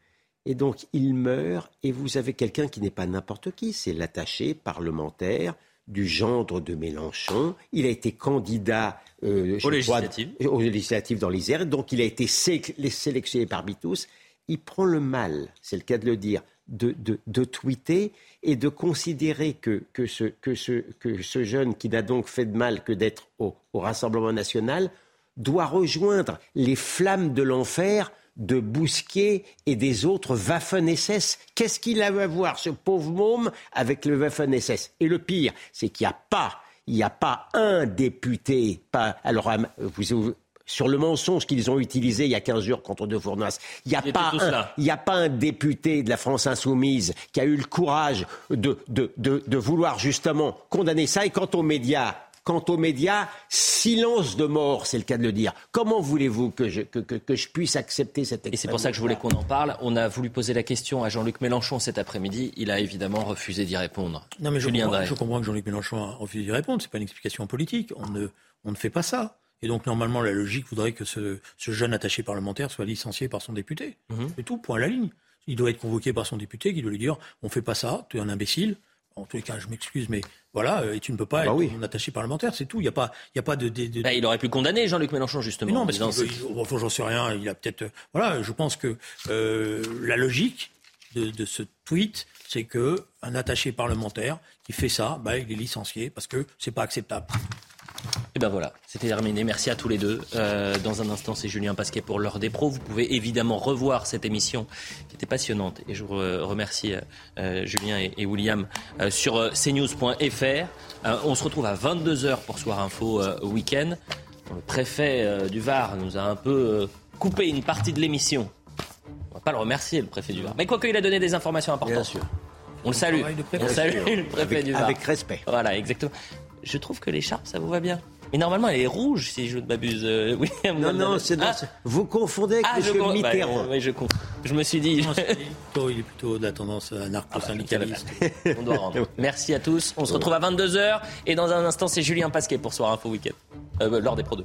Et donc, il meurt, et vous avez quelqu'un qui n'est pas n'importe qui, c'est l'attaché parlementaire du gendre de Mélenchon. Il a été candidat euh, aux, législatives. aux, législatives. dans l'Isère, donc il a été sélectionné parmi tous. Il prend le mal, c'est le cas de le dire, de, de, de tweeter et de considérer que, que, ce, que, ce, que ce jeune qui n'a donc fait de mal que d'être au, au Rassemblement national doit rejoindre les flammes de l'enfer de Bousquet et des autres Waffen-SS. Qu'est-ce qu'il a à voir, ce pauvre môme, avec le Waffen-SS Et le pire, c'est qu'il n'y a pas, il n'y a pas un député, pas, alors vous, sur le mensonge qu'ils ont utilisé il y a 15 jours contre De Fournas. Il n'y a, a pas un député de la France insoumise qui a eu le courage de, de, de, de vouloir justement condamner ça. Et quant aux médias, quant aux médias, silence de mort, c'est le cas de le dire. Comment voulez-vous que je, que, que, que je puisse accepter cette Et c'est pour ça que je voulais qu'on en parle. On a voulu poser la question à Jean-Luc Mélenchon cet après-midi. Il a évidemment refusé d'y répondre. Non, mais je Julien comprends, je comprends que Jean-Luc Mélenchon a refusé d'y répondre. C'est pas une explication politique. On ne, on ne fait pas ça. Et donc, normalement, la logique voudrait que ce, ce jeune attaché parlementaire soit licencié par son député. Mhm. C'est tout, point à la ligne. Il doit être convoqué par son député qui doit lui dire on fait pas ça, tu es un imbécile. En tous les cas, je m'excuse, mais voilà, euh, et tu ne peux pas Bah être mon attaché parlementaire, c'est tout. Il n'y a pas, il y a pas de. de- de- Bah, il aurait pu condamner Jean-Luc Mélenchon, justement. mais non, enfin, j'en sais rien. Il a peut-être. euh, Voilà, je pense que euh, la logique de, de ce tweet, c'est que un attaché parlementaire qui fait ça, bah, il est licencié parce que c'est pas acceptable. Et ben voilà, c'était terminé. Merci à tous les deux. Euh, dans un instant, c'est Julien Pasquet pour l'heure des pros. Vous pouvez évidemment revoir cette émission qui était passionnante. Et je vous re- remercie euh, euh, Julien et, et William euh, sur cnews.fr. Euh, on se retrouve à 22h pour Soir Info euh, Week-end. Le préfet euh, du Var nous a un peu euh, coupé une partie de l'émission. On va pas le remercier, le préfet du Var. Mais quoique il a donné des informations importantes. Bien sûr. On le salue. On salue le préfet Avec- du Var. avec respect. Voilà, exactement. Je trouve que l'écharpe, ça vous va bien. Mais normalement, elle est rouge, si je ne m'abuse. euh, William Non, non, c'est Ah, vous confondez avec ah, je M. Mitterrand. bah, oui, je, con- je me suis dit. Non, plutôt- il est plutôt de la tendance anarcho-syndicaliste. On doit rendre. Merci à tous. On se retrouve à 22h. Et dans un instant, c'est Julien Pasquet pour Soir Info Week-end. Euh, Lors des Pro 2.